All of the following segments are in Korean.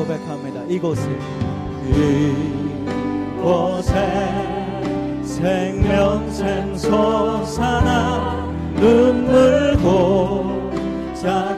고백합니다. 이곳을 이곳에 생명샘 솟아나 눈물 고자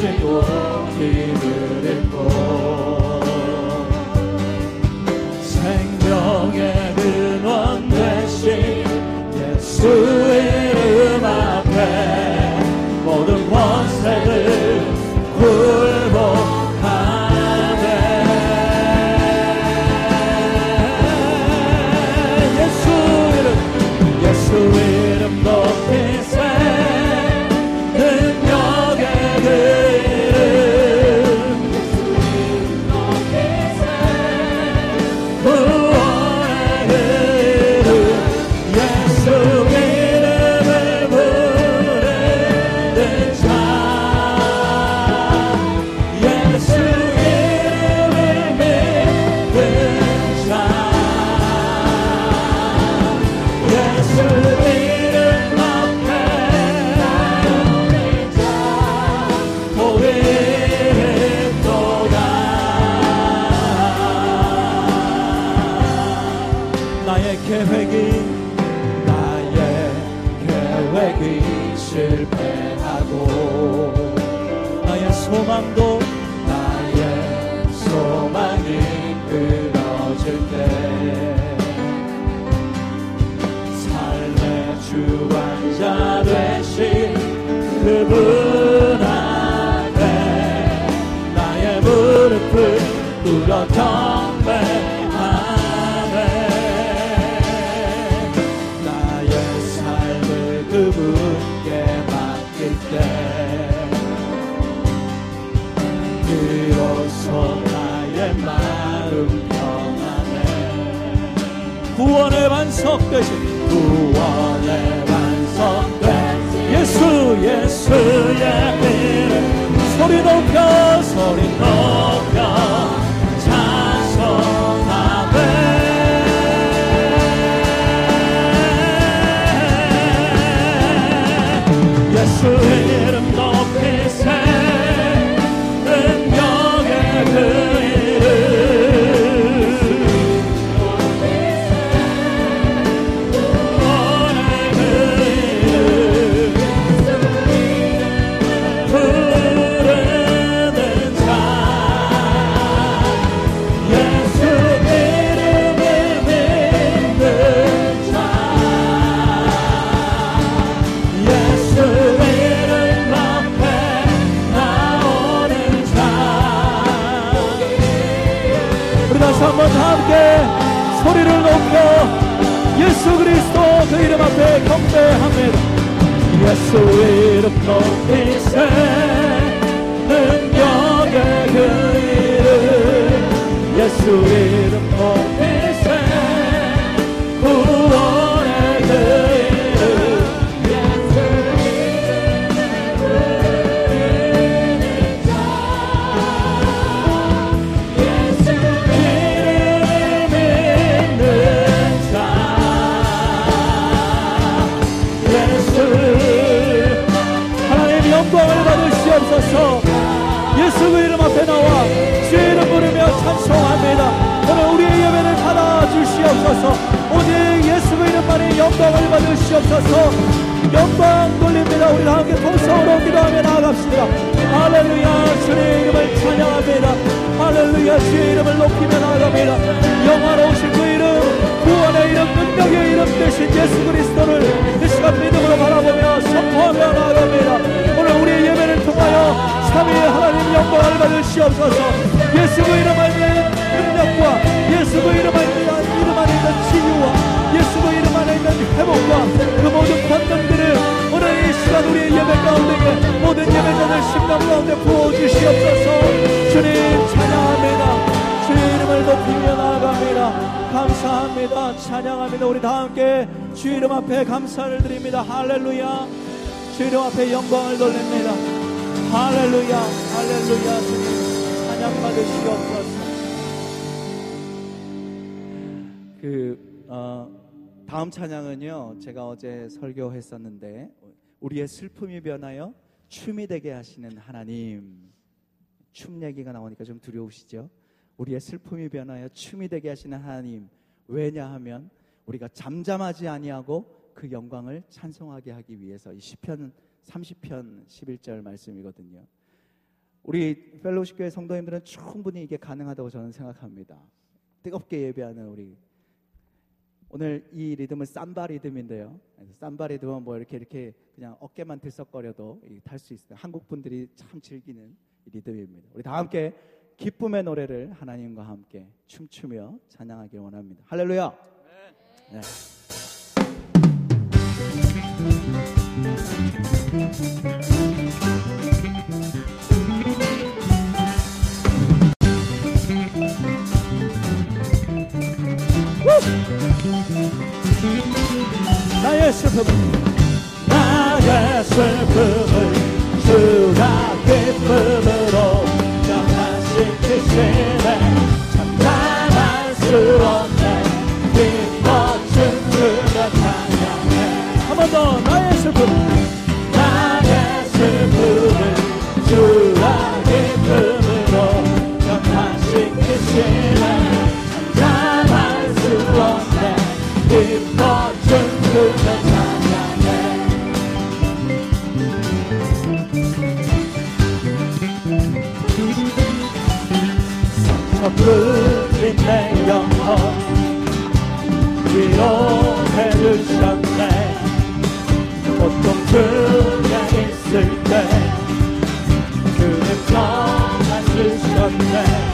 주시고 힘을 입고 구원의 예수의 이름 소리 높여 소리 높여. 찬송하네 예수 이 예수 이름 높 주시옵소서. 오직 예수 그 이름만의 영광을 받으시옵소서. 영광 돌립니다. 우리 다 함께 동성으로 기도하며 나아갑시다. 할렐루야 주의 이름을 찬양합니다. 할렐루야 주의 이름을 높이며 나아갑니다. 영화로우신 그 이름 구원의 이름 능력의 이름 되신 예수 그리스도를 이 시간 믿음으로 바라보며 선포하며 나아갑니다. 오늘 우리의 예배를 통하여 삼위의 하나님 영광을 받으시옵소서. 예수 그 이름 안에 능력과 예수 그 이름 안에 있는 치유와 예수 그 이름 안에 있는 회복과 그 모든 권능들을 오늘 이 시간 우리의 예배 가운데 모든 예배자들 심령 가운데 부어주시옵소서. 주님 찬양합니다. 주의 이름을 높이며 나아갑니다. 감사합니다. 찬양합니다. 우리 다 함께 주 이름 앞에 감사를 드립니다. 할렐루야. 주 이름 앞에 영광을 돌립니다. 할렐루야, 할렐루야, 주님 찬양 받으시옵소서. 그 어, 다음 찬양은요, 제가 어제 설교했었는데 우리의 슬픔이 변하여 춤이 되게 하시는 하나님. 춤 얘기가 나오니까 좀 두려우시죠? 우리의 슬픔이 변하여 춤이 되게 하시는 하나님. 왜냐하면 우리가 잠잠하지 아니하고 그 영광을 찬송하게 하기 위해서 이 시편 30편 11절 말씀이거든요. 우리 펠로우십 교회 성도님들은 충분히 이게 가능하다고 저는 생각합니다. 뜨겁게 예배하는 우리 오늘 이 리듬은 삼바 리듬인데요. 삼바 리듬은 뭐 이렇게 이렇게 그냥 어깨만 들썩거려도 탈 수 있어요. 한국 분들이 참 즐기는 리듬입니다. 우리 다 함께 기쁨의 노래를 하나님과 함께 춤추며 찬양하기 원합니다. 할렐루야. 네. 나의 슬픔을 나의 슬픔을 주가 기쁨으로 주셨네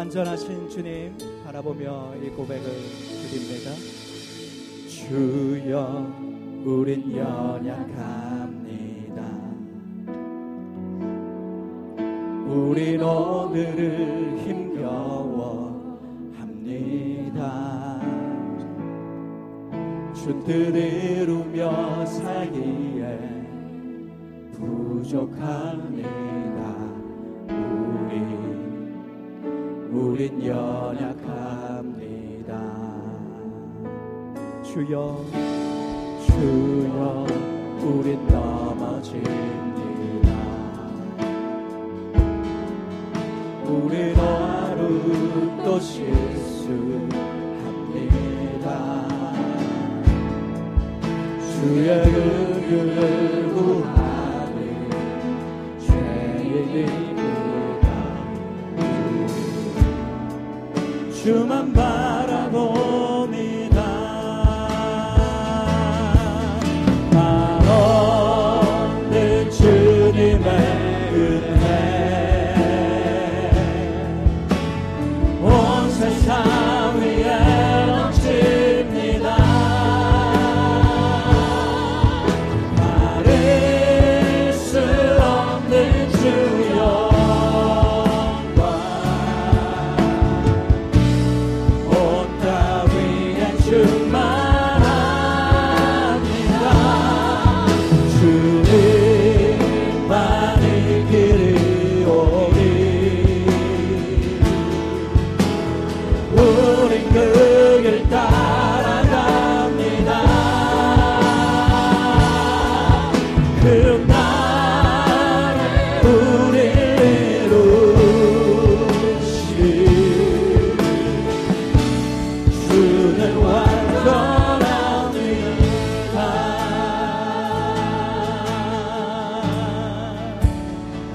완전하신 주님 바라보며 이 고백을 드립니다. 주여, 우린 연약합니다. 우린 오늘을 힘겨워합니다. 주 뜻을 우며 살기에 부족합니다. 우린 연약합니다. 주여 주여 우린 넘어집니다. 우리 하루 또 실수합니다. 주의 은혜를 구하는 죄인이 주만 봐.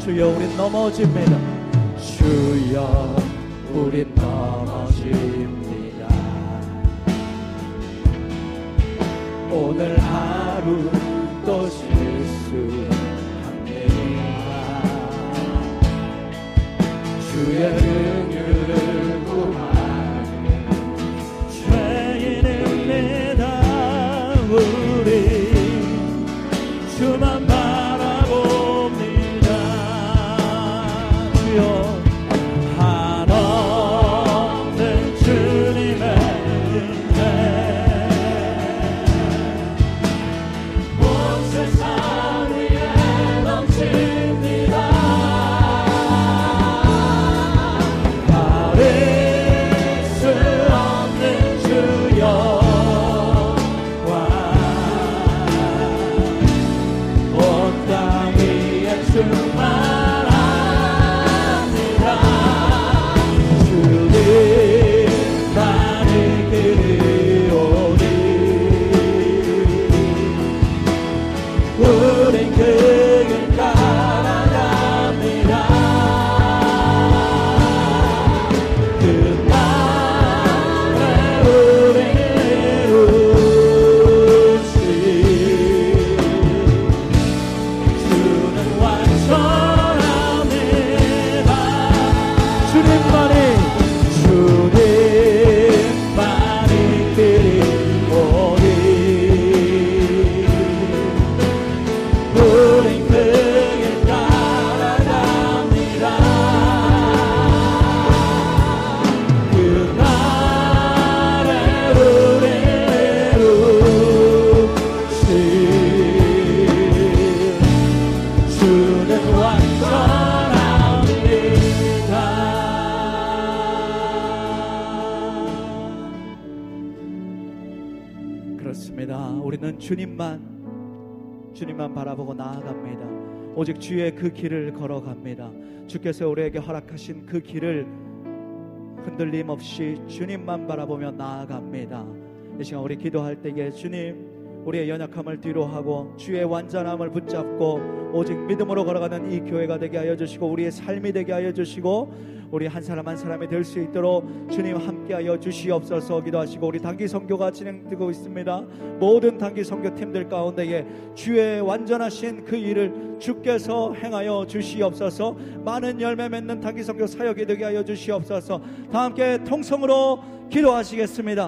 주여 우린 넘어집니다. 주여 우린 넘어집니다. 오늘 하루 또 실수합니다. 주여 우리는 주님만 주님만 바라보고 나아갑니다. 오직 주의 그 길을 걸어갑니다. 주께서 우리에게 허락하신 그 길을 흔들림 없이 주님만 바라보며 나아갑니다. 이 시간 우리 기도할 때에 주님 우리의 연약함을 뒤로 하고 주의 완전함을 붙잡고 오직 믿음으로 걸어가는 이 교회가 되게 하여 주시고 우리의 삶이 되게 하여 주시고 우리 한 사람 한 사람이 될 수 있도록 주님 함께하여 주시옵소서 기도하시고 우리 단기 선교가 진행되고 있습니다. 모든 단기 선교 팀들 가운데에 주의 완전하신 그 일을 주께서 행하여 주시옵소서. 많은 열매 맺는 단기 선교 사역이 되게 하여 주시옵소서. 다 함께 통성으로 기도하시겠습니다.